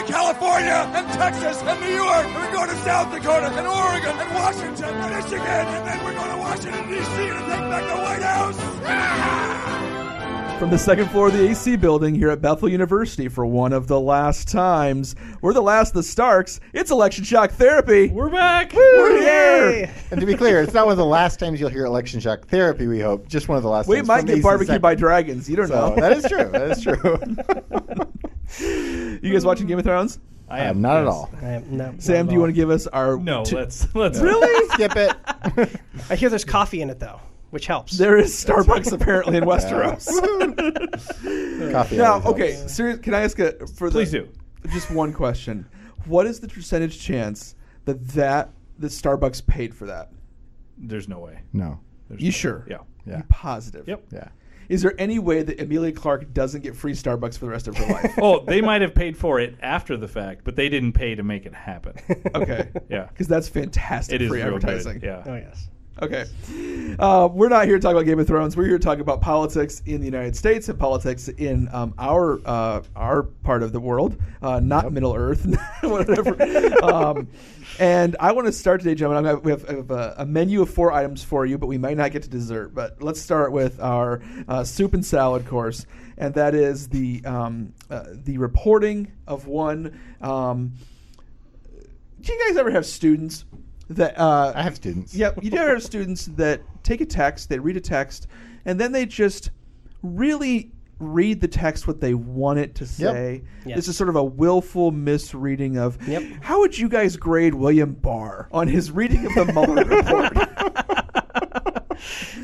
We're to California and Texas and New York. And we're going to South Dakota and Oregon and Washington and Michigan. And then we're going to Washington, D.C. to take back the White House. Ah! from the second floor of the AC building here at Bethel University for one of the last times. We're the last of the Starks. It's election shock therapy. We're back. Woo, We're here. And to be clear, it's not one of the last times you'll hear election shock therapy. We hope just one of the last. We times might get barbecued by dragons. You don't So, know. that is true. That is true. you guys watching Game of Thrones? I am not at all. I am, no, Sam, not do you at want to give us our No, two- let's let's really? Skip it. I hear there's coffee in it though, which helps. There is Starbucks apparently in Westeros. Coffee. now, always okay, helps. serious. Can I ask a for the, Please do. just one question? What is the percentage chance that that that Starbucks paid for that? There's no way. No. There's You no sure? Way. Yeah. Yeah. You positive? Yep. Yeah. Is there any way that Emilia Clarke doesn't get free Starbucks for the rest of her life? Oh, they might have paid for it after the fact, but they didn't pay to make it happen. Okay. Yeah. Because that's fantastic It is free real advertising. good. Yeah. oh yes. Okay. Uh, we're not here to talk about Game of Thrones. We're here to talk about politics in the United States and politics in um, our uh, our part of the world, uh, not Middle Earth, whatever. um, and I want to start today, gentlemen. I'm gonna, we have, I have a, a menu of four items for you, but we might not get to dessert. But let's start with our uh, soup and salad course, and that is the um, uh, the reporting of one. Um, do you guys ever have students that uh, I have students. Yep. You do have students that take a text, they read a text, and then they just really read the text what they want it to say. Yes. This is sort of a willful misreading of. Yep. How would you guys grade William Barr on his reading of the Mueller report?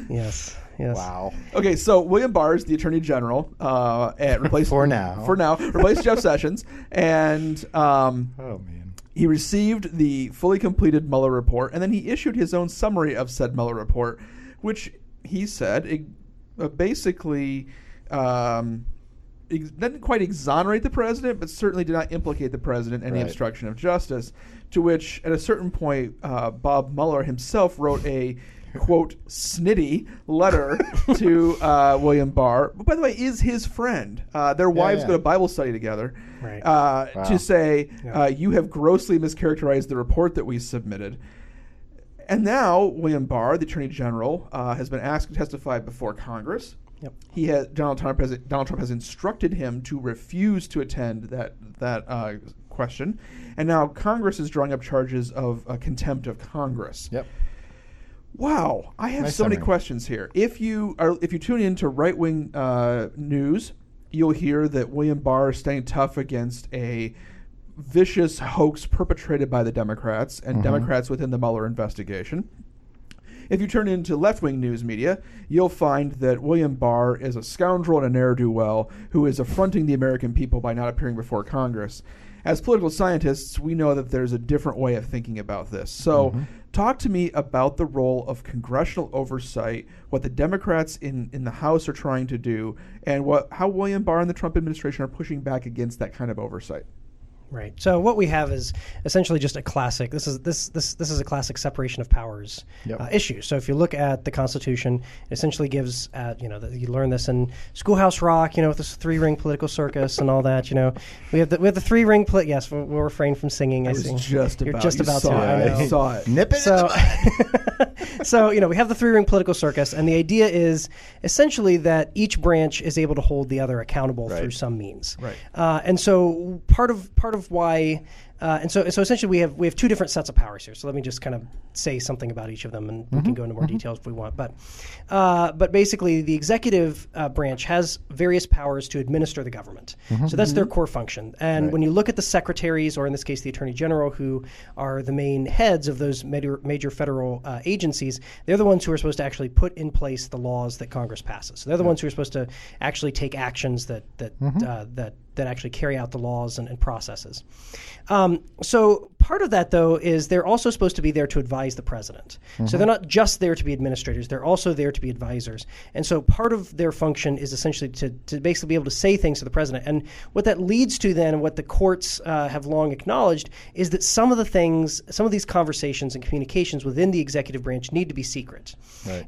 Yes. Yes. Wow. Okay, so William Barr is the Attorney General uh, at replace For now. For now, replace Jeff Sessions, and um, Oh man. He received the fully completed Mueller report, and then he issued his own summary of said Mueller report, which he said it, uh, basically um, ex- didn't quite exonerate the president, but certainly did not implicate the president in any Right. obstruction of justice. To which, at a certain point, uh, Bob Mueller himself wrote a quote snitty letter to uh, William Barr, who, by the way, is his friend. Uh, their wives yeah. go to Bible study together. Right. Uh, Wow. To say Yeah. uh, you have grossly mischaracterized the report that we submitted. And now William Barr, the Attorney General, uh, has been asked to testify before Congress. Yep. He has Donald Trump has Donald Trump has instructed him to refuse to attend that that uh, question, and now Congress is drawing up charges of uh, contempt of Congress. Yep. Wow, I have Nice so many questions here. If you are, if you tune in to right wing uh, news, you'll hear that William Barr is staying tough against a vicious hoax perpetrated by the Democrats and Democrats within the Mueller investigation. If you turn into left wing news media, you'll find that William Barr is a scoundrel and a ne'er do well who is affronting the American people by not appearing before Congress. As political scientists, we know that there's a different way of thinking about this. So, talk to me about the role of congressional oversight, what the Democrats in, in the House are trying to do, and what how William Barr and the Trump administration are pushing back against that kind of oversight. Right. So what we have is essentially just a classic. This is this this this is a classic separation of powers Yep. uh, issue. So if you look at the Constitution, it essentially gives uh, you know the, you learn this in Schoolhouse Rock. You know with this three ring political circus and all that. You know we have the we have the three ring. Poli- yes, we'll, we'll refrain from singing. I, I just You're about just you about saw to. I it. know. I saw it. Nip it. So, so you know, we have the three ring political circus, and the idea is essentially that each branch is able to hold the other accountable through some means. Right. Uh, and so part of part of why. Uh, and so, so essentially, we have we have two different sets of powers here. So let me just kind of say something about each of them, and we can go into more details if we want. But, uh, but basically, the executive uh, branch has various powers to administer the government. So that's their core function. And when you look at the secretaries, or in this case, the attorney general, who are the main heads of those major, major federal uh, agencies, they're the ones who are supposed to actually put in place the laws that Congress passes. So they're the ones who are supposed to actually take actions that that uh, that that actually carry out the laws and, and processes. Um, so part of that, though, is they're also supposed to be there to advise the president. So they're not just there to be administrators; they're also there to be advisors. And so part of their function is essentially to, to basically be able to say things to the president. And what that leads to then, and what the courts uh, have long acknowledged, is that some of the things, some of these conversations and communications within the executive branch need to be secret.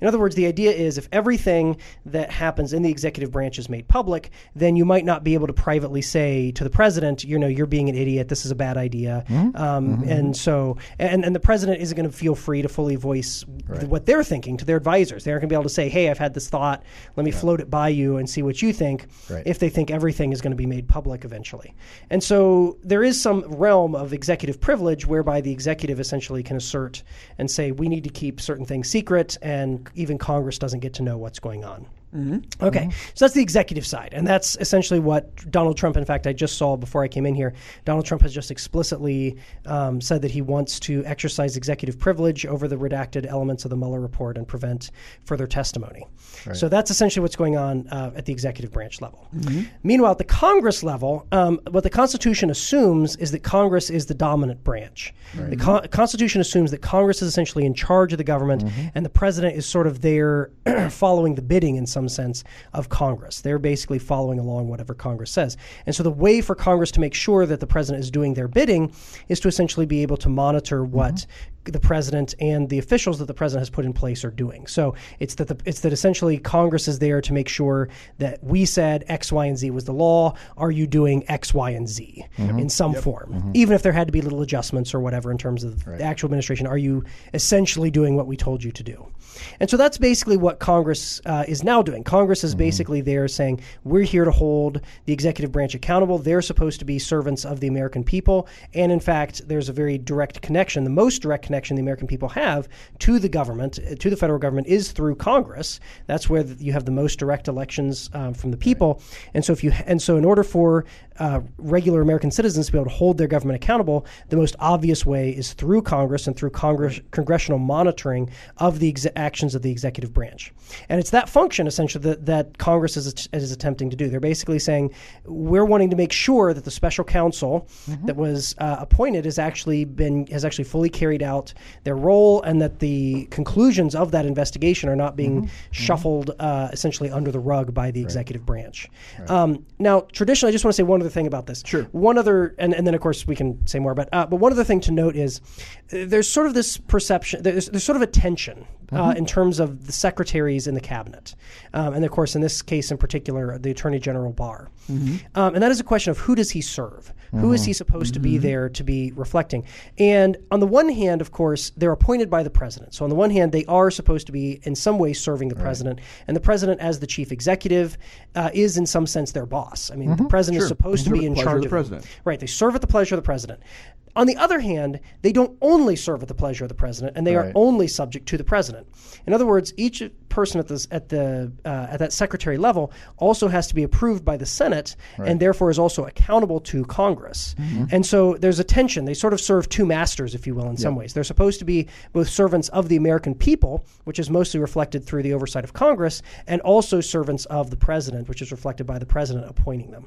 In other words, the idea is if everything that happens in the executive branch is made public, then you might not be able to privately say to the president, you know, you're being an idiot. This is a bad idea. Um, Um, mm-hmm. And so, and, and the president isn't going to feel free to fully voice th- what they're thinking to their advisors. They aren't going to be able to say, hey, I've had this thought. Let me float it by you and see what you think. Right. If they think everything is going to be made public eventually. And so there is some realm of executive privilege whereby the executive essentially can assert and say, we need to keep certain things secret, and even Congress doesn't get to know what's going on. Okay, so that's the executive side, and that's essentially what Donald Trump. In fact, I just saw before I came in here. Donald Trump has just explicitly um, said that he wants to exercise executive privilege over the redacted elements of the Mueller report and prevent further testimony. So that's essentially what's going on uh, at the executive branch level. Meanwhile, at the Congress level, um, what the Constitution assumes is that Congress is the dominant branch. The Con- Constitution assumes that Congress is essentially in charge of the government, and the president is sort of there following the bidding in some sense of Congress. They're basically following along whatever Congress says. And so the way for Congress to make sure that the president is doing their bidding is to essentially be able to monitor what mm-hmm. The president and the officials that the president has put in place are doing. So it's that the, it's that essentially Congress is there to make sure that we said X, Y, and Z was the law. Are you doing X, Y, and Z mm-hmm. in some form? Mm-hmm. Even if there had to be little adjustments or whatever in terms of the actual administration, are you essentially doing what we told you to do? And so that's basically what Congress uh, is now doing. Congress is mm-hmm. basically there saying we're here to hold the executive branch accountable. They're supposed to be servants of the American people, and in fact, there's a very direct connection. The most direct connection the American people have to the government, uh, to the federal government, is through Congress. That's where you have the most direct elections um, from the people. And so, if you and so, in order for uh, regular American citizens to be able to hold their government accountable, the most obvious way is through Congress and through Congress congressional monitoring of the exe- actions of the executive branch. And it's that function essentially that, that Congress is, is attempting to do. They're basically saying we're wanting to make sure that the special counsel that was uh, appointed has actually been has actually fully carried out their role, and that the conclusions of that investigation are not being shuffled uh, essentially under the rug by the executive branch. Um, now, traditionally, I just want to say one other thing about this. Sure. One other, and, and then of course we can say more. But uh, but one other thing to note is uh, there's sort of this perception. There's, there's sort of a tension uh, in terms of the secretaries in the cabinet, um, and of course in this case in particular, the Attorney General Barr. Um, and that is a question of who does he serve? Who is he supposed to be there to be reflecting? And on the one hand, of course, they're appointed by the president. So on the one hand, they are supposed to be in some way serving the president, and the president, as the chief executive, uh, is in some sense their boss. I mean, the president is supposed to be in charge of the of president. Right, they serve at the pleasure of the president. On the other hand, they don't only serve at the pleasure of the president, and they are only subject to the president. In other words, each person at this at the uh, at that secretary level also has to be approved by the Senate, and therefore is also accountable to Congress. And so there's a tension. They sort of serve two masters, if you will, in some ways. They're supposed to be both servants of the American people, which is mostly reflected through the oversight of Congress, and also servants of the president, which is reflected by the president appointing them.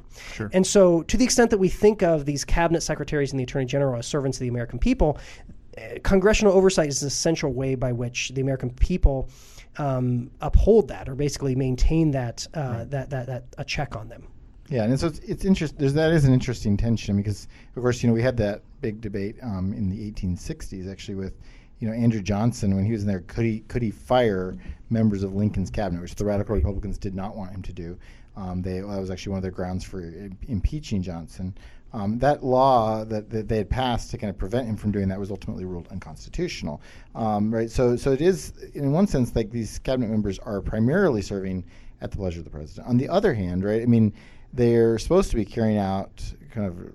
And so, to the extent that we think of these cabinet secretaries and the attorney general as servants of the American people, congressional oversight is an essential way by which the American people um, uphold that, or basically maintain that uh, that, that that a check on them. Yeah, and so it's, it's interesting. There's that is an interesting tension because, of course, you know we had that big debate um, in the 1860s actually with, you know, Andrew Johnson when he was in there. Could he could he fire members of Lincoln's cabinet, which the radical Republicans did not want him to do. Um, they that was actually one of their grounds for im- impeaching Johnson. Um, that law that, that they had passed to kind of prevent him from doing that was ultimately ruled unconstitutional. Um, right. So so it is in one sense like these cabinet members are primarily serving at the pleasure of the president. On the other hand, right. I mean, they're supposed to be carrying out kind of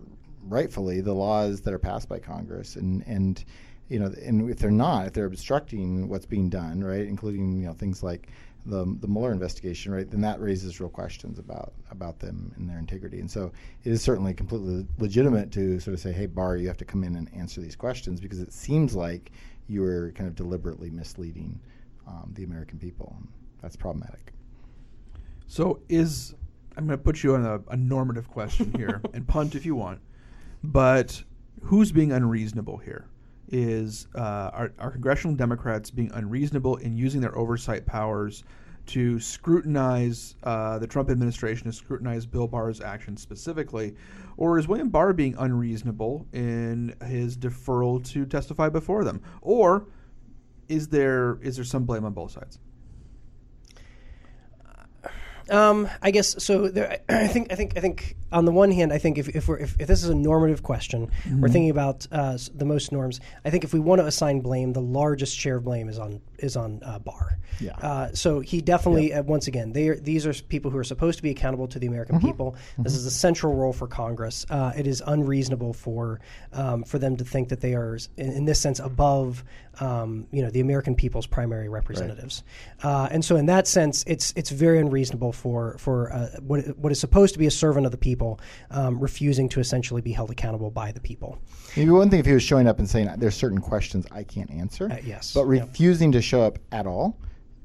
rightfully the laws that are passed by Congress, and and you know, and if they're not, if they're obstructing what's being done, right, including you know things like the the Mueller investigation, right, then that raises real questions about about them and their integrity. And so it is certainly completely legitimate to sort of say, hey, Barr, you have to come in and answer these questions because it seems like you are kind of deliberately misleading um, the American people. That's problematic. So is I'm going to put you on a, a normative question here and punt if you want, but who's being unreasonable here? Is uh, are congressional Democrats being unreasonable in using their oversight powers to scrutinize uh, the Trump administration, to scrutinize Bill Barr's actions specifically, or is William Barr being unreasonable in his deferral to testify before them, or is there is there some blame on both sides? Um, I guess so. There, I think. I think. I think. On the one hand, I think if, if we're if, if this is a normative question, we're thinking about uh, the most norms. I think if we want to assign blame, the largest share of blame is on is on uh, Barr. Yeah. Uh, so he definitely, uh, once again, they are, these are people who are supposed to be accountable to the American people. This is a central role for Congress. Uh, it is unreasonable for um, for them to think that they are, in, in this sense, above um, you know the American people's primary representatives. Uh, and so, in that sense, it's it's very unreasonable for for uh, what what is supposed to be a servant of the people um, refusing to essentially be held accountable by the people. Maybe one thing if he was showing up and saying there's certain questions I can't answer, Uh, yes. but Yep. refusing to show up at all,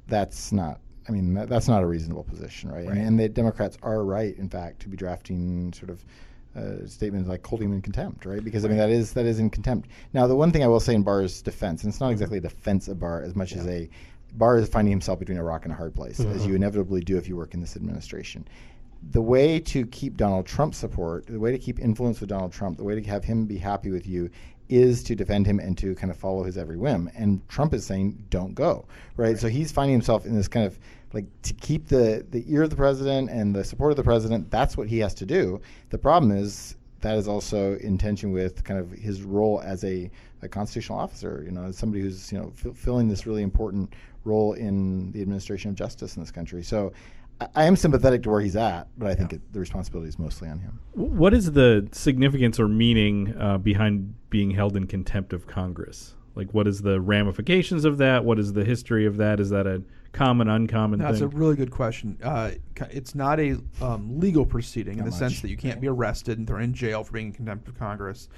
that's not. I mean, that, that's not a reasonable position, right? And, and the Democrats are right, in fact, to be drafting sort of uh, statements like holding him in contempt, right? Because I mean, that is that is in contempt. Now, the one thing I will say in Barr's defense, and it's not exactly a defense of Barr as much as a Barr is finding himself between a rock and a hard place, as you inevitably do if you work in this administration the way to keep Donald Trump support, the way to keep influence with Donald Trump, the way to have him be happy with you is to defend him and to kind of follow his every whim. And Trump is saying, don't go. Right? So he's finding himself in this kind of like to keep the, the ear of the president and the support of the president, that's what he has to do. The problem is that is also in tension with kind of his role as a, a constitutional officer, you know, as somebody who's, you know, f- filling this really important role in the administration of justice in this country. So I, I am sympathetic to where he's at, but I think it, the responsibility is mostly on him. What is the significance or meaning uh, behind being held in contempt of Congress? Like, what is the ramifications of that? What is the history of that? Is that a common, uncommon That's a really good question. Uh, it's not a um, legal proceeding in Not the sense that you can't be arrested and thrown in jail for being in contempt of Congress.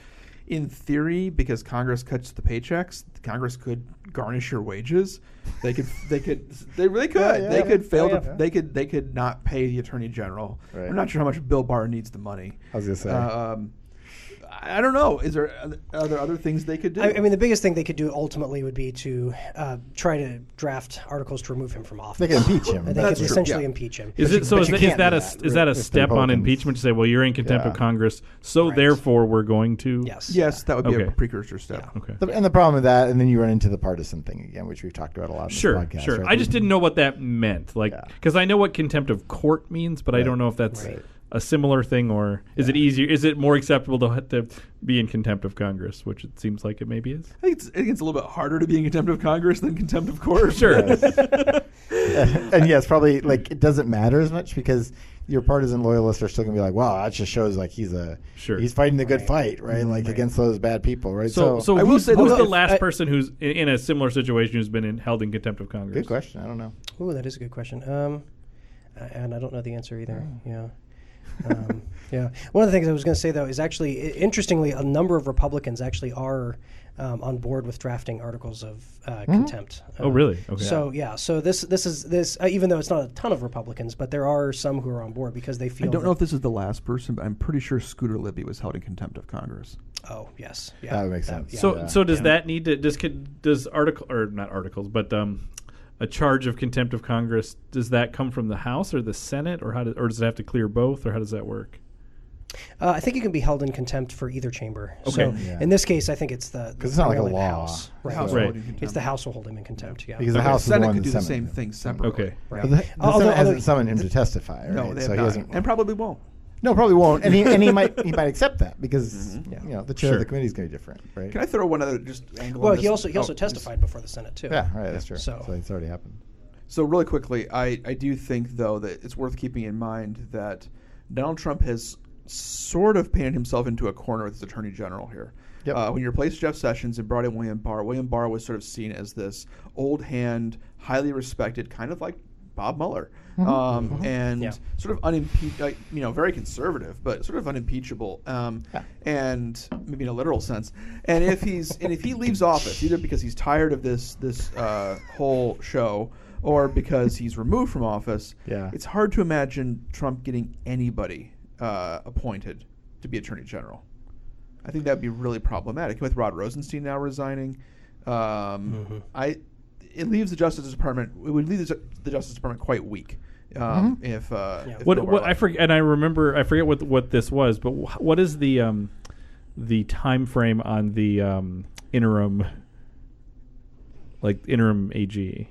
In theory, because Congress cuts the paychecks, Congress could garnish your wages. They could, they could, they really could. Yeah, yeah, they could fail Oh, to, yeah. they could, they could not pay the attorney general. Right. I'm not sure how much Bill Barr needs the money. I was gonna say. Um, I I don't know. Is there are there- other things they could do? I, I mean, the biggest thing they could do ultimately would be to uh, try to draft articles to remove him from office. They can impeach him. And they That's could true, essentially yeah. impeach him. Is But it you- so? but Is, that, is that a that is that a step on impeachment to say, well, you're in contempt Yeah. of Congress, so Right. therefore we're going to? Yes. yes, that would be Okay. a precursor step. Okay. The- and the problem with that, and then you run into the partisan thing again, which we've talked about a lot. In Sure, this podcast, sure. right? I just didn't know what that meant, like, Yeah. because I know what contempt of court means, but I don't know if that's Right. A similar thing, or is it easier? Is it more acceptable to, to be in contempt of Congress, which it seems like it maybe is? I think, it's, I think it's a little bit harder to be in contempt of Congress than contempt of court. Sure. and yes, probably like it doesn't matter as much because your partisan loyalists are still gonna be like, "Wow, that just shows like he's a Sure. he's fighting the good fight, right? Like against those bad people, right?" So, so, I will who's, say who's the last I- person who's in, in a similar situation who's been in, held in contempt of Congress? good question. I don't know. Ooh, that is a good question. Um, and I don't know the answer either. Yeah. Um, yeah. One of the things I was going to say though is actually, i- interestingly, a number of Republicans actually are um, on board with drafting articles of uh, contempt. Oh, Um, really? Okay. So yeah. So this this is this uh, even though it's not a ton of Republicans, but there are some who are on board because they feel I feel. don't know if this is the last person, but I'm pretty sure Scooter Libby was held in contempt of Congress. Oh yes. Yeah. That would make sense. yeah. So, Yeah. so does Yeah. that need to does could- does article or not articles, but um, a charge of contempt of Congress does that come from the House or the Senate, or how does or does it have to clear both, or how does that work? Uh, I think you can be held in contempt for either chamber. So Okay. Yeah. in this case, I think it's the 'Cause it's not like a the law. House. Right. House Right. holding. It's the House will hold him in contempt. Yeah. Because the Okay, House is the Senate one could do that the same thing separately. Okay. But the, the Although- Senate hasn't although- summoned him to testify, right? No, they so have he not, hasn't. and probably won't. No, probably won't. And he and he might he might accept that because Mm-hmm. you know the chair of the Sure. committee is going to be different, right? Can I throw one other just angle? Well, on he this? also he also Oh, testified before the Senate too. yeah, right. That's true. So- so it's already happened. So really quickly, I, I do think though that it's worth keeping in mind that Donald Trump has sort of painted himself into a corner with his attorney general here. Yep. Uh, when you replaced Jeff Sessions and brought in William Barr, William Barr was sort of seen as this old hand, highly respected, kind of like Bob Mueller, um, and Yeah. sort of unimpeached, like, you know, very conservative, but sort of unimpeachable, um, Yeah. and maybe in a literal sense. And if he's and if he leaves office, either because he's tired of this this uh, whole show or because he's removed from office, Yeah. it's hard to imagine Trump getting anybody uh, appointed to be Attorney General. I think that'd be really problematic with Rod Rosenstein now resigning. Um, Mm-hmm. I it leaves the Justice Department. It would leave the, Justice Department quite weak. Um, If, uh, if What, what I forget, and I remember, I forget what what this was, but wh- what is the um, the time frame on the um, interim, like interim AG?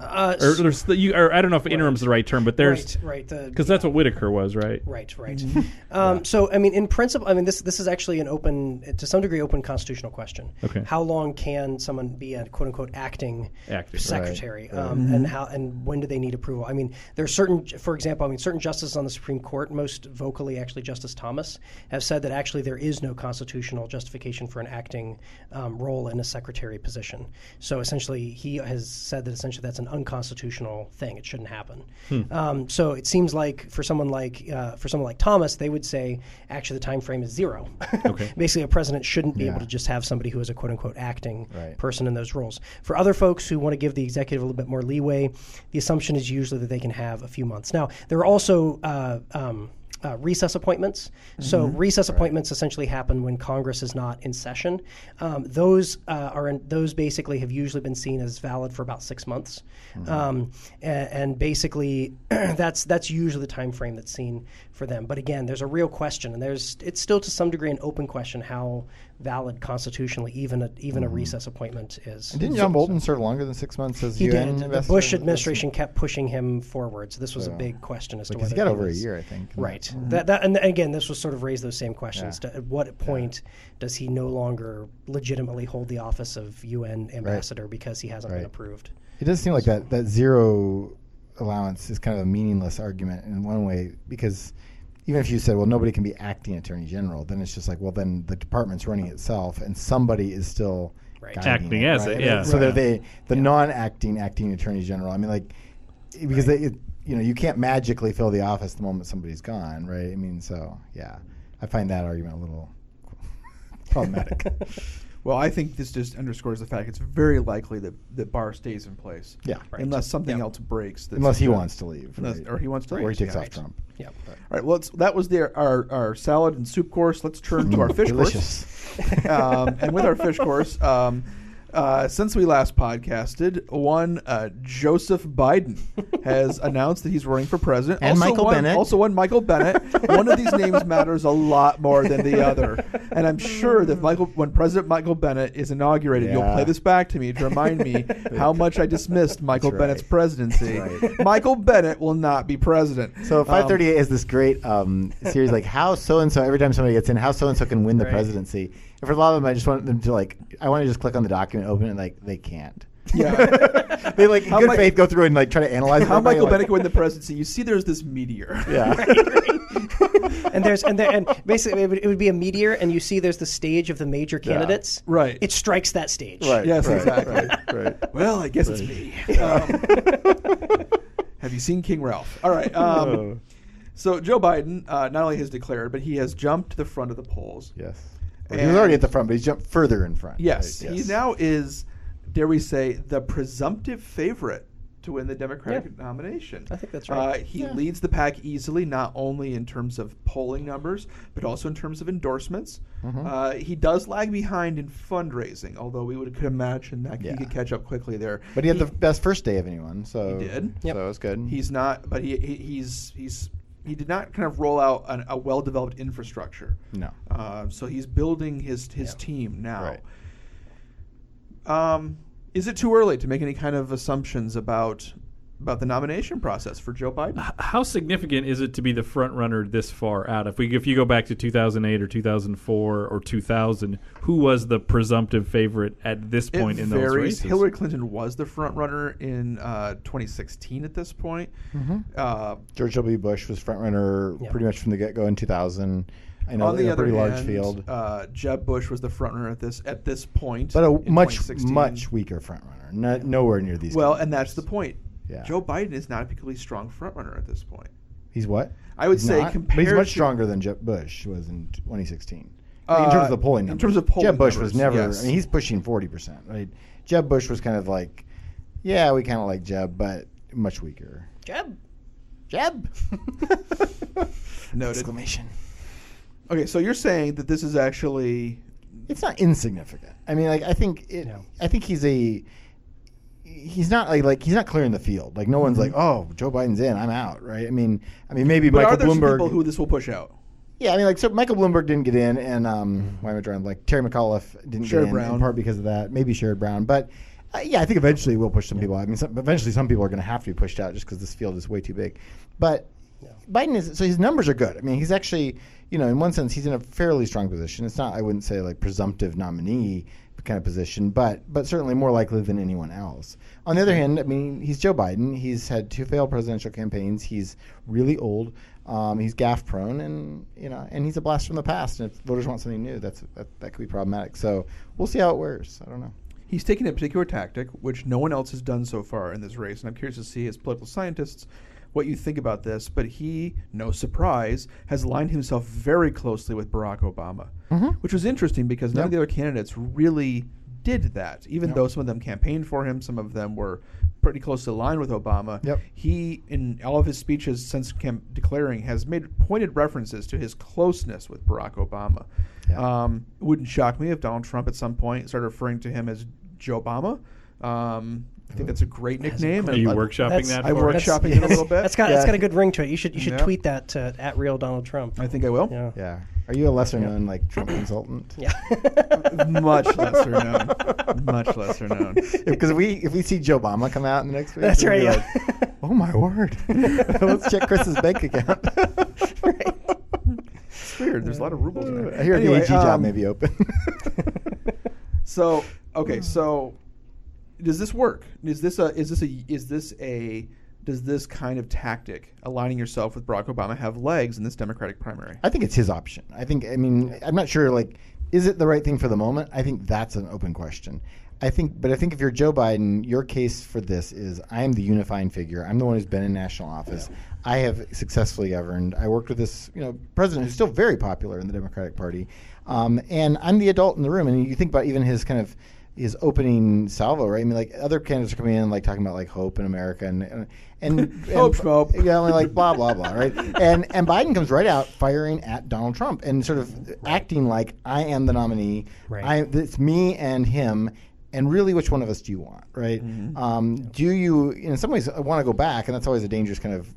Uh, Or, there's the, you, or I don't know if interim interim's the right term, but there's right, right. The, because that's what Whitaker was, right? Right, right. Um, So, I mean, in principle, I mean, this this is actually an open, to some degree, open constitutional question. Okay. How long can someone be a quote unquote acting, Acting. secretary, Um, and how and when do they need approval? I mean, there are certain, for example, I mean, certain justices on the Supreme Court, most vocally, actually, Justice Thomas, have said that actually there is no constitutional justification for an acting um, role in a secretary position. So essentially, he has said that essentially that's an unconstitutional thing. It shouldn't happen. Um, so it seems like for someone like uh, for someone like Thomas, they would say actually the time frame is zero. Okay. Basically, a president shouldn't be Yeah. able to just have somebody who is a quote unquote acting Right. person in those roles. For other folks who want to give the executive a little bit more leeway, the assumption is usually that they can have a few months. Now, there are also uh, um, uh, recess appointments. So recess appointments essentially happen when Congress is not in session. Um, those uh, are in, those basically have usually been seen as valid for about six months, um, and, and basically that's that's usually the time frame that's seen for them. But again, there's a real question, and there's it's still to some degree an open question how valid constitutionally even a even a mm-hmm. recess appointment is. Didn't John Bolton serve longer than six months as He UN did. The? Bush administration kept pushing him forward, so this was a big question as to whether he got over a year, I think. Right. Mm-hmm. That, that, and again, this was sort of raised those same questions. To, at what point does he no longer legitimately hold the office of UN ambassador because he hasn't been approved? It does seem like that, that zero allowance is kind of a meaningless argument in one way because even if you said, well, nobody can be acting attorney general, then it's just like, well, then the department's running itself and somebody is still Right. Acting it, as right? it, yeah. So they're Right. they the non-acting acting attorney general. I mean, like because they, it, you know you can't magically fill the office the moment somebody's gone, right? I mean, so yeah, I find that argument a little problematic. Well, I think this just underscores the fact it's very likely that that Barr stays in place. Yeah. Unless something Yeah. else breaks. Unless he gonna- wants to leave, Unless- right. or he wants to leave. or he takes yeah. off Trump. Yeah. All right. Well, that was the, our our salad and soup course. Let's turn to our fish course. um, and with our fish course, um, uh, since we last podcasted, one uh, Joseph Biden has announced that he's running for president. And also Michael one, Bennet. Also, one Michael Bennet. one of these names matters a lot more than the other. And I'm sure that Michael, when President Michael Bennet is inaugurated, you'll play this back to me to remind me how much I dismissed Michael That's right. Bennet's presidency. Right. Michael Bennet will not be president. So Um, 538 is this great um, series like how so and so every time somebody gets in how so and so can win the Right. presidency. And for a lot of them, I just want them to like I want to just click on the document, open it, like they can't. Yeah. they like in How good Mi- faith go through and like try to analyze How everybody, Michael like- Bennet can win the presidency? You see, there's this meteor. Yeah. and there's and there, and basically it would, it would be a meteor, and you see there's the stage of the major candidates. Right. It strikes that stage. right. Yes, right, exactly. Right. right. Well, I guess it's me. Um, have you seen King Ralph? All right. Um, so Joe Biden uh, not only has declared, but he has jumped to the front of the polls. Yes. Well, he was already at the front, but he's jumped further in front. Yes, right? he now is, dare we say, the presumptive favorite to win the Democratic Yeah. nomination. I think that's right. Uh, he leads the pack easily, not only in terms of polling numbers, but also in terms of endorsements. Mm-hmm. Uh, he does lag behind in fundraising, although we would could imagine that Yeah. he could catch up quickly there. But he had the best first day of anyone, so He did. So Yep. it was good. He's not, but he, he he's he's he did not kind of roll out an, a well-developed infrastructure. no. Uh, so he's building his his team now. Right. Um, is it too early to make any kind of assumptions about about the nomination process for Joe Biden? How significant is it to be the front runner this far out? If we if you go back to 2008 or 2004 or 2000, who was the presumptive favorite at this point it in varies. those races? Hillary Clinton was the front runner in uh, 2016 at this point. Mm-hmm. Uh, George W. Bush was front runner Yeah. pretty much from the get go in 2000. I know on the in a other pretty hand, large field, uh, Jeb Bush was the front runner at this at this point, but a in much much weaker front runner. Not nowhere near these. Well, guys. and that's the point. Yeah. Joe Biden is not a particularly strong frontrunner at this point. He's what? I would He's say not? compared but he's much to- stronger than Jeb Bush was in 2016. Uh, in terms of the polling in terms of polling Jeb Bush was never. yes. I mean, he's pushing 40 percent, right? Jeb Bush was kind of like, yeah, we kind of like Jeb, but much weaker. Jeb. Jeb. Noted. Exclamation. Okay, so you're saying that this is actually it's not insignificant. I mean, like I think it, No. I think he's a he's not like like he's not clearing the field. Like no one's like, oh, Joe Biden's in, I'm out, right? I mean, I mean maybe But Michael are there Bloomberg. people who this will push out? yeah, I mean, like so Michael Bloomberg didn't get in, and um, why am I drawing like Terry McAuliffe didn't Sherrod get in Brown. in part because of that. Maybe Sherrod Brown, but. Uh, yeah, I think eventually we'll push some people out. I mean, some, eventually some people are going to have to be pushed out just because this field is way too big. But yeah. Biden is so his numbers are good. I mean, he's actually, you know, in one sense, he's in a fairly strong position. It's not, I wouldn't say like presumptive nominee kind of position, but but certainly more likely than anyone else. On the other hand, I mean, he's Joe Biden. He's had two failed presidential campaigns. He's really old. Um, he's gaffe prone, and you know, and he's a blast from the past. And if voters want something new, that's that, that could be problematic. So we'll see how it wears. I don't know. He's taken a particular tactic which no one else has done so far in this race, and I'm curious to see as political scientists what you think about this. But he, no surprise, has aligned himself very closely with Barack Obama, which was interesting because none of the other candidates really did that. Even though some of them campaigned for him, some of them were pretty close to aligned with Obama. Yep. He, in all of his speeches since camp- declaring, has made pointed references to his closeness with Barack Obama. Yeah. Um, it wouldn't shock me if Donald Trump at some point started referring to him as Joe Obama. Um, I think that's a great nickname. Are you I- workshopping that? I for work us? shop- workshopping it a little bit. That's got that's Yeah. got a good ring to it. You should you should Yeah. tweet that to at real Donald Trump. I think I will. Yeah. Yeah. Are you a lesser known like Trump consultant? Yeah. Much lesser known. Much lesser known. Because if we if we see Joe Obama come out in the next week, That's right, be yeah. like, oh my word! Let's check Chris's bank account. It's weird. There's a lot of rubles in there. I hear Anyway, the AG job um, may be open. So okay, so does this work? Is this a is this a is this a does this kind of tactic aligning yourself with Barack Obama have legs in this Democratic primary? I think it's his option. I think. I mean, I'm not sure. Like, is it the right thing for the moment? I think that's an open question. I think, but I think if you're Joe Biden, your case for this is I am the unifying figure. I'm the one who's been in national office. I have successfully governed. I worked with this, you know, president who's still very popular in the Democratic Party, um, and I'm the adult in the room. And you think about even his kind of his opening salvo, right? I mean, like other candidates are coming in, like talking about like hope in America and and, and Hope, schmope. yeah, like blah blah blah, right? And and Biden comes right out firing at Donald Trump and sort of acting like I am the nominee. Right. I it's me and him. And really, which one of us do you want, right? Um, do you, in some ways, want to go back, and that's always a dangerous kind of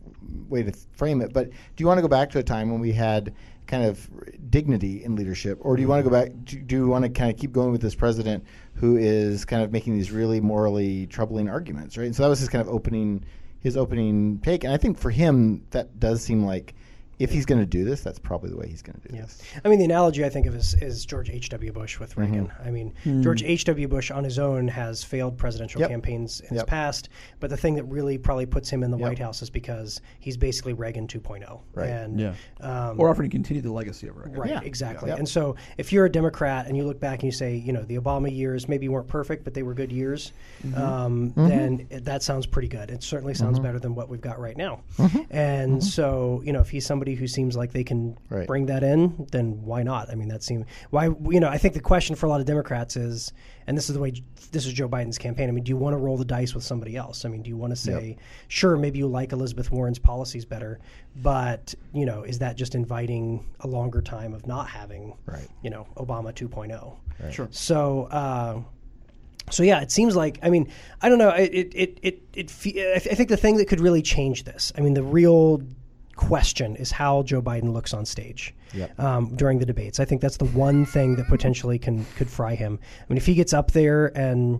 way to frame it. But do you want to go back to a time when we had kind of dignity in leadership, or do you want to go back? Do, you want to kind of keep going with this president who is kind of making these really morally troubling arguments, right? And so that was his kind of opening, his opening take. And I think for him, that does seem like if he's going to do this, that's probably the way he's going to do Yeah. this. I mean, the analogy I think of is, is George H.W. Bush with Reagan. Mm-hmm. I mean, George H.W. Bush on his own has failed presidential Yep. campaigns in his past, but the thing that really probably puts him in the Yep. White House is because he's basically Reagan 2.0. Right. And, Yeah. Um, Or offering to continue the legacy of Reagan. Right, Yeah. exactly. Yeah. And so if you're a Democrat and you look back and you say, you know, the Obama years maybe weren't perfect, but they were good years, Mm-hmm. um, then it, that sounds pretty good. It certainly sounds better than what we've got right now. And so, you know, if he's somebody who seems like they can. Right. bring that in, then why not? I mean, that seems why you know. I think the question for a lot of Democrats is, and this is the way this is Joe Biden's campaign. I mean, do you want to roll the dice with somebody else? I mean, do you want to say, sure, maybe you like Elizabeth Warren's policies better, but you know, is that just inviting a longer time of not having, Right. you know, Obama 2.0? Sure. So, uh, so yeah, it seems like I mean I don't know. It it it it, it I th- I think the thing that could really change this. I mean, the real question is how Joe Biden looks on stage Yep. um, during the debates. I think that's the one thing that potentially can could fry him. I mean, if he gets up there and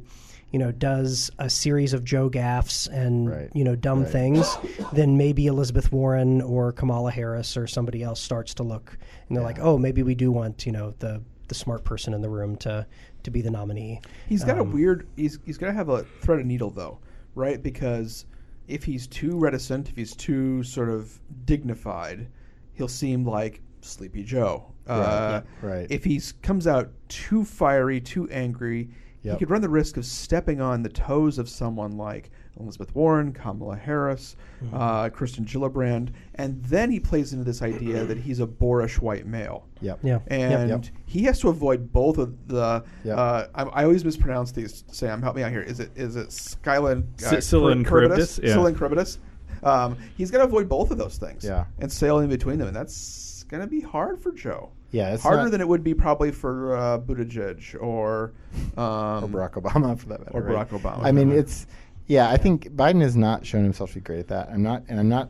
you know does a series of Joe gaffes and Right. you know dumb Right. things, then maybe Elizabeth Warren or Kamala Harris or somebody else starts to look and they're like, oh, maybe we do want you know the the smart person in the room to to be the nominee. He's got Um, a weird. He's he's got to have a thread of needle though, right? Because if he's too reticent, if he's too sort of dignified, he'll seem like Sleepy Joe. Uh, right. If he comes out too fiery, too angry, Yep. he could run the risk of stepping on the toes of someone like Elizabeth Warren, Kamala Harris, Mm-hmm. uh, Kristen Gillibrand, and then he plays into this idea that he's a boorish white male. Yep. Yeah. And Yep. he has to avoid both of the. Yep. Uh, I, I always mispronounce these. Sam, help me out here. Is it is it Skyla and uh, S- Scylla and Char- Charybdis? Yeah. Scylla and Charybdis. Um, he's got to avoid both of those things. Yeah. And sail in between them, and that's going to be hard for Joe. Yeah, it's harder not- than it would be probably for uh, Buttigieg or um, or Barack Obama for that matter. or right? Barack Obama. I mean, it's yeah. I think Biden has not shown himself to be great at that. I'm not, and I'm not.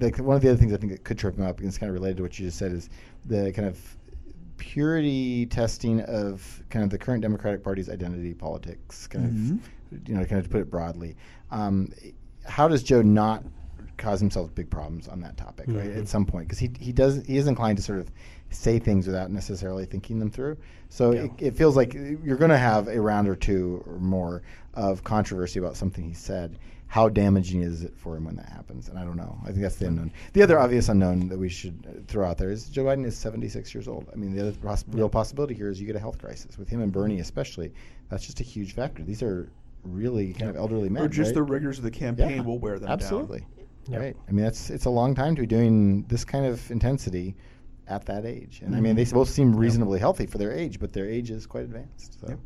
Like one of the other things I think that could trip him up, and it's kind of related to what you just said, is the kind of purity testing of kind of the current Democratic Party's identity politics. Kind of, you know, kind of to put it broadly. Um, how does Joe not cause himself big problems on that topic, right? At mm-hmm. some point, because he he does he is inclined to sort of say things without necessarily thinking them through. So it, it feels like you're going to have a round or two or more of controversy about something he said. How damaging is it for him when that happens? And I don't know. I think that's the unknown. The other obvious unknown that we should throw out there is Joe Biden is 76 years old. I mean, the other poss- real possibility here is you get a health crisis with him and Bernie, especially. That's just a huge factor. These are really kind of elderly men. or just right? the rigors of the campaign Yeah, will wear them absolutely. down. Right. I mean, that's it's a long time to be doing this kind of intensity at that age. And I mean, Mm-hmm. they both seem reasonably healthy for their age, but their age is quite advanced. So.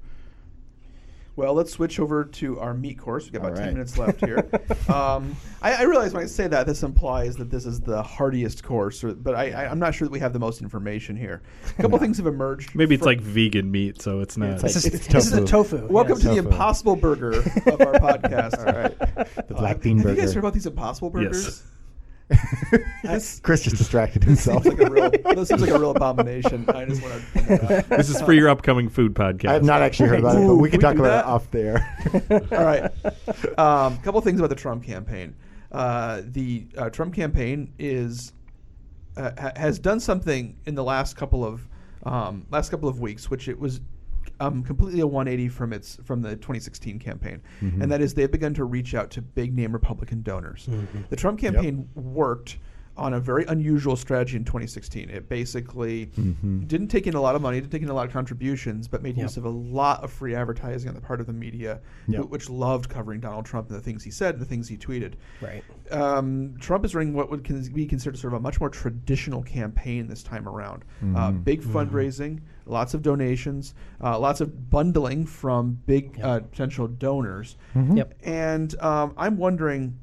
Well, let's switch over to our meat course. We've got about All 10 minutes left here. um, I, I realize when I say that, this implies that this is the hardiest course, or, but I, I, I'm not sure that we have the most information here. A couple things have emerged. Maybe it's like vegan meat, so it's not. it's like- This is, It's this is a tofu. tofu. Welcome yes. to the Impossible Burger of our podcast. All right. The black bean Have burger. you guys heard about these Impossible Burgers? Yes. Chris just distracted himself. Seems like a real, this seems like a real abomination. I just want to point that out. this is for your upcoming food podcast. I have not actually heard about it, but we can can talk we do about it that? off there. All right. A um, couple things about the Trump campaign. Uh, the uh, Trump campaign is uh, ha- has done something in the last couple of um, last couple of weeks, which it was um, completely a 180 from its from the 2016 campaign, and that is they've begun to reach out to big name Republican donors. The Trump campaign worked on a very unusual strategy in 2016. It basically didn't take in a lot of money, didn't take in a lot of contributions, but made use of a lot of free advertising on the part of the media, Yep. wh- which loved covering Donald Trump and the things he said and the things he tweeted. Right. Um, Trump is running what would con- be considered sort of a much more traditional campaign this time around. Uh, big fundraising, lots of donations, uh, lots of bundling from big uh, potential donors. Yep. And um, I'm wondering,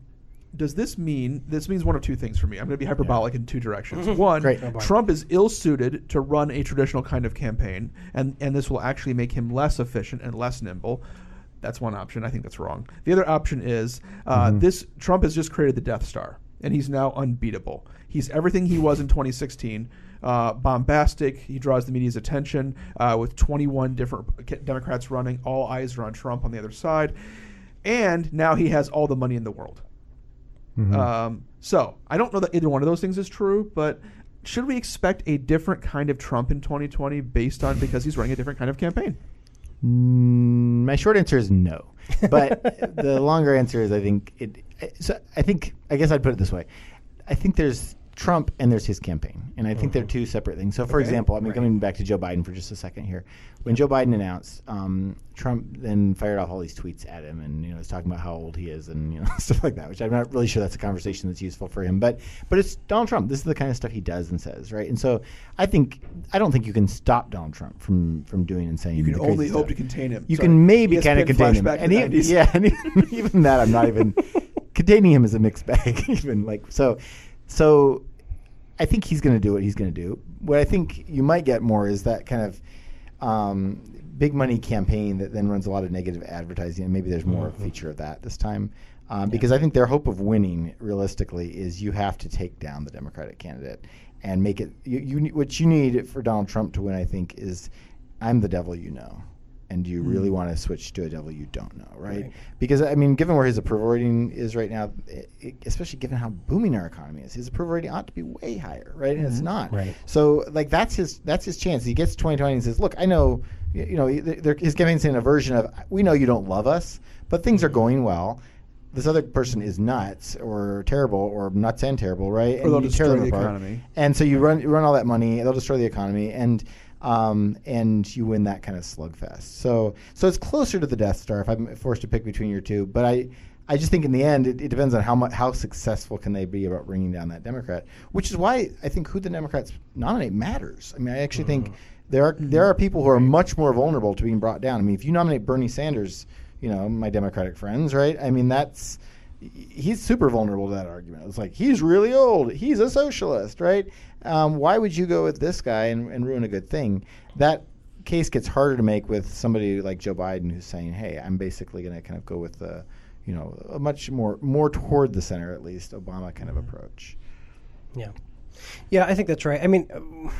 does this mean this means one of two things for me? I'm going to be hyperbolic in two directions. One, Great. Oh, boy. Trump is ill-suited to run a traditional kind of campaign, and and this will actually make him less efficient and less nimble. That's one option. I think that's wrong. The other option is uh, this: Trump has just created the Death Star, and he's now unbeatable. He's everything he was in 2016. Uh, bombastic. He draws the media's attention uh, with 21 different Democrats running. All eyes are on Trump on the other side, and now he has all the money in the world. Um, so I don't know that either one of those things is true, but should we expect a different kind of Trump in 2020 based on because he's running a different kind of campaign? Mm, my short answer is no, but the longer answer is I think it. So I think I guess I'd put it this way: I think there's Trump and there's his campaign, and I think they're two separate things. So, for example, I mean, coming back to Joe Biden for just a second here, when Joe Biden announced, um, Trump then fired off all these tweets at him, and you know, was talking about how old he is and you know stuff like that, which I'm not really sure that's a conversation that's useful for him. But but it's Donald Trump. This is the kind of stuff he does and says, right? And so I think I don't think you can stop Donald Trump from from doing and saying. You can only hope stuff. to contain him. You Sorry. can maybe kind of contain him, and yeah, and even, even that I'm not even containing him is a mixed bag. even like so, so I think he's going to do what he's going to do. What I think you might get more is that kind of um, big money campaign that then runs a lot of negative advertising, and maybe there's more Mm-hmm. feature of that this time. Um, Because I think their hope of winning, realistically, is you have to take down the Democratic candidate and make it. You, you what you need for Donald Trump to win, I think, is I'm the devil you know, and do you mm. really want to switch to a devil you don't know, right? Right. Because I mean, given where his approval rating is right now, i i especially given how booming our economy is, his approval rating ought to be way higher, right? And it's mm-hmm. not. Right. So like that's his that's his chance. He gets to 2020 and says, "Look, I know, you know, his campaign's in a version of we know you don't love us, but things are going well." This other person is nuts or terrible or nuts and terrible, right? Or they'll destroy the apart. economy. And so you run you run all that money, they'll destroy the economy, and um, and you win that kind of slugfest. So so it's closer to the Death Star if I'm forced to pick between your two. But I I just think in the end it, it depends on how much how successful can they be about bringing down that Democrat, which is why I think who the Democrats nominate matters. I mean, I actually think there are there are people who are much more vulnerable to being brought down. I mean, if you nominate Bernie Sanders, you know, my Democratic friends, right? I mean, that's he's super vulnerable to that argument. It's like he's really old. He's a socialist, right? um, why would you go with this guy and, and ruin a good thing? That case gets harder to make with somebody like Joe Biden, who's saying, "Hey, I'm basically going to kind of go with the, you know, a much more more toward the center at least Obama kind of approach." Yeah, yeah, I think that's right. I mean,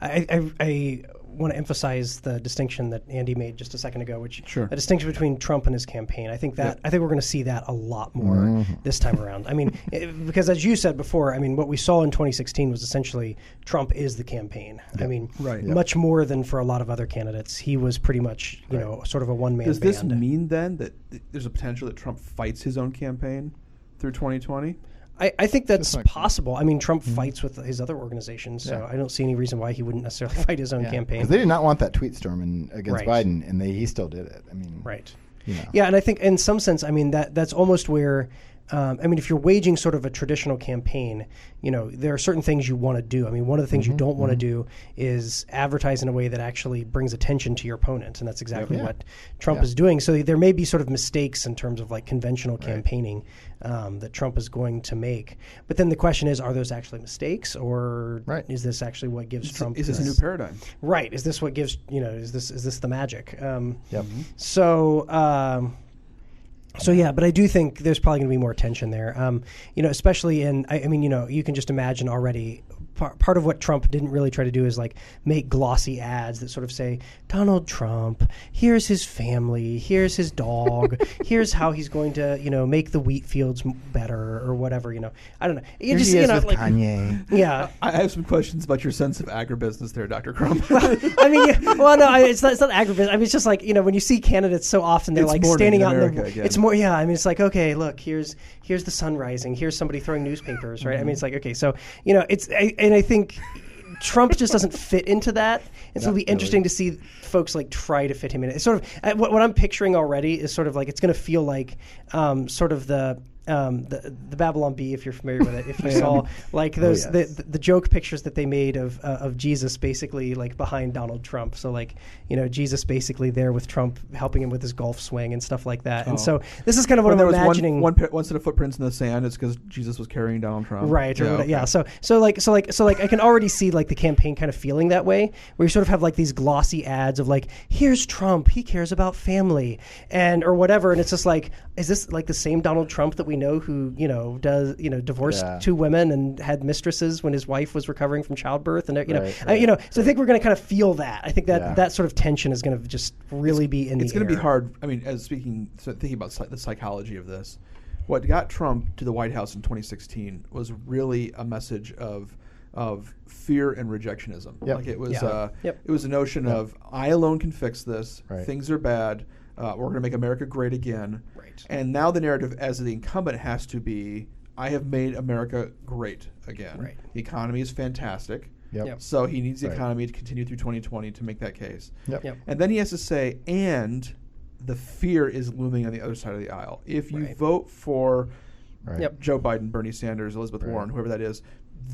I, I, I want to emphasize the distinction that Andy made just a second ago, which Sure. a distinction between Trump and his campaign. I think that I think we're going to see that a lot more Mm-hmm. this time around. I mean, it- because as you said before, I mean, what we saw in 2016 was essentially Trump is the campaign. I mean, Right. much more than for a lot of other candidates. He was pretty much, you know, sort of a one man Does band. this mean then that there's a potential that Trump fights his own campaign through 2020? I, I think that's makes sense. possible. I mean, Trump fights with his other organizations, so Mm-hmm. Yeah. I don't see any reason why he wouldn't necessarily fight his own Yeah. campaign. 'Cause they did not want that tweet storm in, against Right. Biden, and they, he still did it. I mean, Right. You know. Yeah, and I think in some sense, I mean that that's almost where. Um, I mean, if you're waging sort of a traditional campaign, you know there are certain things you want to do. I mean, one of the things Mm-hmm, you don't want to do is advertise in a way that actually brings attention to your opponent, and that's exactly Yeah. what Trump Yeah. is doing. So there may be sort of mistakes in terms of like conventional campaigning um, that Trump is going to make. But then the question is, are those actually mistakes, or Right. is this actually what gives Trump? Is this a new paradigm? Right. Is this what gives you know? Is this is this the magic? Um, Yep. So. So yeah, but I do think there's probably going to be more tension there. Um, you know, especially in I, I mean, you know, you can just imagine already. Part, part of what Trump didn't really try to do is like make glossy ads that sort of say Donald Trump. Here's his family. Here's his dog. here's how he's going to you know make the wheat fields better or whatever. You know, I don't know. You Here just he you is know with like Kanye. yeah. I have some questions about your sense of agribusiness there, Dr. Crump. I mean, yeah, well, no, I, it's not. It's not aggravating. I mean, it's just like you know, when you see candidates so often, they're It's like standing in out in America the. again. It's more, yeah. I mean, it's like okay, look, here's here's the sun rising. Here's somebody throwing newspapers, right? I mean, it's like okay, so you know, it's I, and I think Trump just doesn't fit into that. And so it'll be interesting to see folks like try to fit him in. It's sort of uh, what, what I'm picturing already is sort of like it's going to feel like um, sort of the. Um, the the Babylon Bee, if you're familiar with it, if you saw like those Oh, yes. the, the joke pictures that they made of uh, of Jesus basically like behind Donald Trump. So like you know Jesus basically there with Trump helping him with his golf swing and stuff like that. And so this is kind of what when I'm was imagining. one, one, one set of footprints in the sand, it's because Jesus was carrying Donald Trump. Right, or whatever. yeah. So, so like, so like, so like, I can already see like the campaign kind of feeling that way, where you sort of have like these glossy ads of like, here's Trump, he cares about family, and or whatever, and it's just like, is this like the same Donald Trump that we know who you know does you know divorced Yeah. two women and had mistresses when his wife was recovering from childbirth, and you know, Right, I, you know, right, so I think we're going to kind of feel that. I think that Yeah. that sort of tension is going to just really be in it's going to be hard. I mean, as speaking, so thinking about the psychology of this, what got Trump to the White House in 2016 was really a message of of fear and rejectionism. Yep. Like it was, Yeah. uh, Yep. it was a notion of I alone can fix this. Right. Things are bad. Uh, we're going to make America great again. Right. And now the narrative, as the incumbent, has to be I have made America great again. Right. The economy is fantastic. Yep. Yep. So he needs the Right. economy to continue through 2020 to make that case. Yep. Yep. And then he has to say, and the fear is looming on the other side of the aisle. If you Right. vote for Right. Joe Biden, Bernie Sanders, Elizabeth Right. Warren, whoever that is,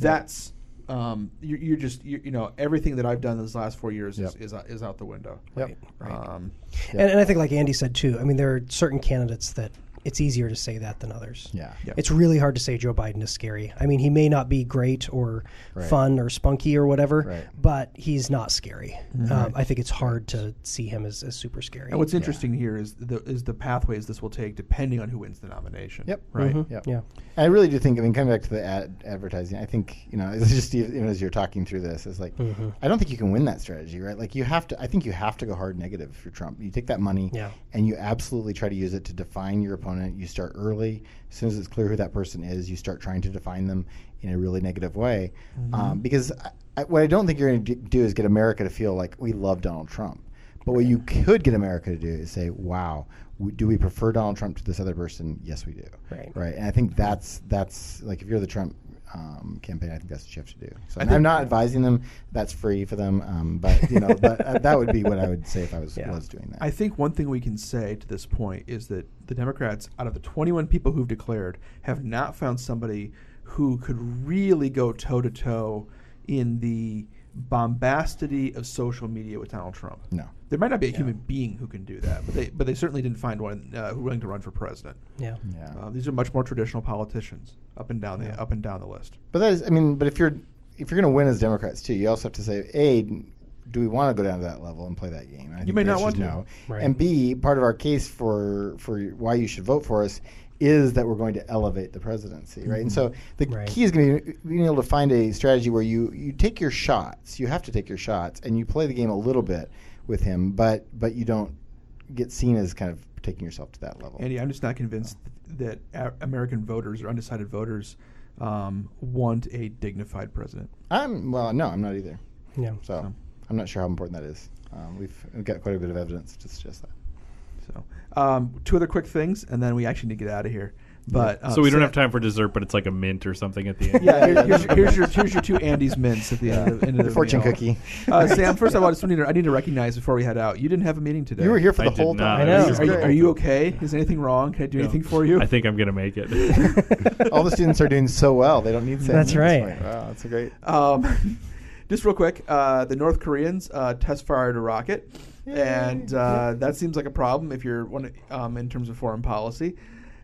that's um, you're, you're just you, you know everything that I've done this last four years Yep. is, is out- is out the window. Yep. Um, Yeah. And, and I think, like Andy said too, I mean, there are certain candidates that it's easier to say that than others. Yeah. Yeah. It's really hard to say Joe Biden is scary. I mean, he may not be great or Right. fun or spunky or whatever, Right. but he's not scary. Um, I think it's hard to see him as, as super scary. and what's interesting here is the is the pathways this will take depending on who wins the nomination. Yep. Right. Mhm. Yep. Yeah. I really do think. I mean, coming back to the ad, advertising, I think you know, it's just even as you're talking through this, it's like Mm-hmm. I don't think you can win that strategy, right? Like you have to. I think you have to go hard negative for Trump. You take that money, Yeah. and you absolutely try to use it to define your opponent. You start early. As soon as it's clear who that person is, you start trying to define them in a really negative way. Um, because I, I, what I don't think you're going to do is get America to feel like we love Donald Trump. But what you could get America to do is say, "Wow, do we prefer Donald Trump to this other person? Yes, we do." Right. Right. And I think that's that's like if you're the Trump um, campaign, I think that's what you have to do. So I and think- I'm not advising them. That's free for them. Um, but you know, but uh, that would be what I would say if I was Yeah. was doing that. I think one thing we can say to this point is that the Democrats, out of the 21 people who've declared, have not found somebody who could really go toe to toe in the bombastity of social media with Donald Trump. no. There might not be a human being who can do that, but they but they certainly didn't find one uh, who willing to run for president. Yeah. Yeah. Uh, these are much more traditional politicians, up and down the up and down the list. But that is, I mean, but if you're if you're going to win as Democrats too, you also have to say, a, do we want to go down to that level and play that game? And I think may not answer is want to. No. Right. And B, part of our case for for why you should vote for us is that we're going to elevate the presidency, right? And so the Right. key is going to be being able to find a strategy where you you take your shots. You have to take your shots, and you play the game a little bit with him, but but you don't get seen as kind of taking yourself to that level. Andy, I'm just not convinced that a- American voters or undecided voters um, want a dignified president. I'm well, no, I'm not either. Yeah. So I'm not sure how important that is. Um, we've, we've got quite a bit of evidence to suggest that. So, um, two other quick things, and then we actually need to get out of here. But uh, so we don't Sam- have time for dessert, but it's like a mint or something at the end. Yeah, here- here's, here's your here's your two Andy's mints at the end of, end of The the fortune meal. cookie. Uh, Sam, first of all, I just need to, I need to recognize before we head out, you didn't have a meeting today. You were here for I the did whole not. time. I know. Are you, are you okay? Is anything wrong? Can I do anything for you? I think I'm gonna make it. All the students are doing so well. They don't need Sam That's right. Wow, that's a great. Um, just real quick, uh, the North Koreans uh, test fired a rocket, and uh, that seems like a problem if you're one um, in terms of foreign policy.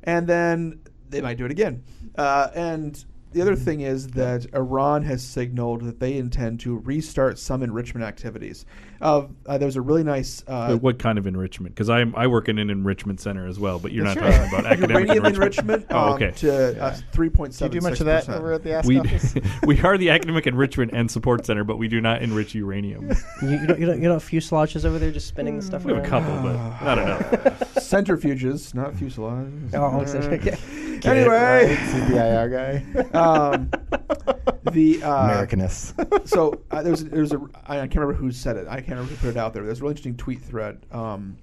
And then they might do it again. Uh, and the other thing is that Iran has signaled that they intend to restart some enrichment activities. Uh, uh, there was a really nice. Uh, what kind of enrichment? Because I I work in an enrichment center as well, but you're not right. talking about academic uranium enrichment. enrichment, oh, um, okay. to uh, 3.7. Do you do much of that over at the Ask we office? we are the academic enrichment and support center, but we do not enrich uranium. You, you don't you don't you don't have fuselages over there just spinning the stuff We have a couple, but not enough. Centrifuges, not fuselage. Oh, it's- yeah. Anyway, CBIR guy. um, the uh, Americanists. so uh, there was there was a I can't remember who said it. I can't remember who put it out there. There's a really interesting tweet thread um,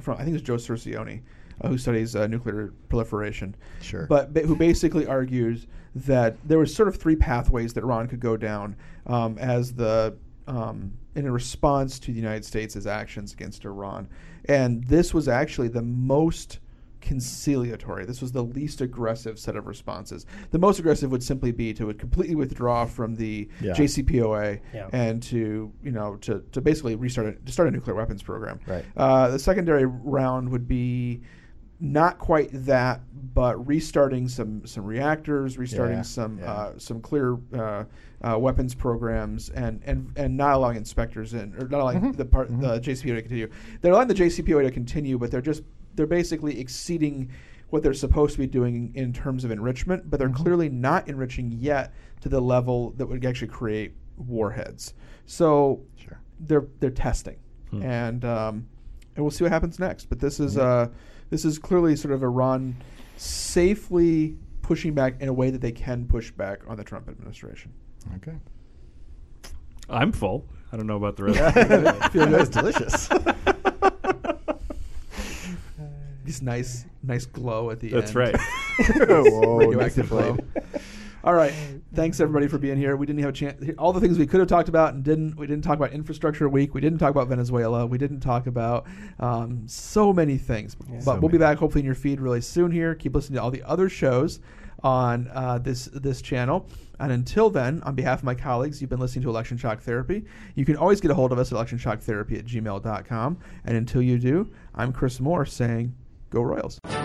from I think it's Joe Cirincione, uh, who studies uh, nuclear proliferation. Sure. But ba- who basically argues that there was sort of three pathways that Iran could go down um, as the um, in response to the United States' actions against Iran, and this was actually the most conciliatory. This was the least aggressive set of responses. The most aggressive would simply be to completely withdraw from the Yeah. JCPOA Yeah. and to you know to, to basically restart a, to start a nuclear weapons program. Right. Uh, the secondary round would be not quite that, but restarting some some reactors, restarting Yeah, some yeah. uh, some clear uh, uh, weapons programs, and, and and not allowing inspectors in, or not allowing Mm-hmm. the part the JCPOA to continue. They're allowing the JCPOA to continue, but they're just they're basically exceeding what they're supposed to be doing in terms of enrichment, but they're Mm-hmm. clearly not enriching yet to the level that would actually create warheads. So Sure. they're they're testing, and um, and we'll see what happens next. But this is uh, this is clearly sort of Iran safely pushing back in a way that they can push back on the Trump administration. Okay. I'm full. I don't know about the rest. Feel That's good? delicious. This nice nice glow at the That's end. That's right. Whoa, radioactive glow. All right. Thanks everybody for being here. We didn't have a chance. All the things we could have talked about and didn't. We didn't talk about infrastructure week. We didn't talk about Venezuela. We didn't talk about um, so many things. But So we'll be many. back hopefully in your feed really soon. Here, keep listening to all the other shows on uh, this this channel. And until then, on behalf of my colleagues, you've been listening to Election Shock Therapy. You can always get a hold of us at electionshock therapy at gmail.com. And until you do, I'm Chris Moore saying, Go Royals.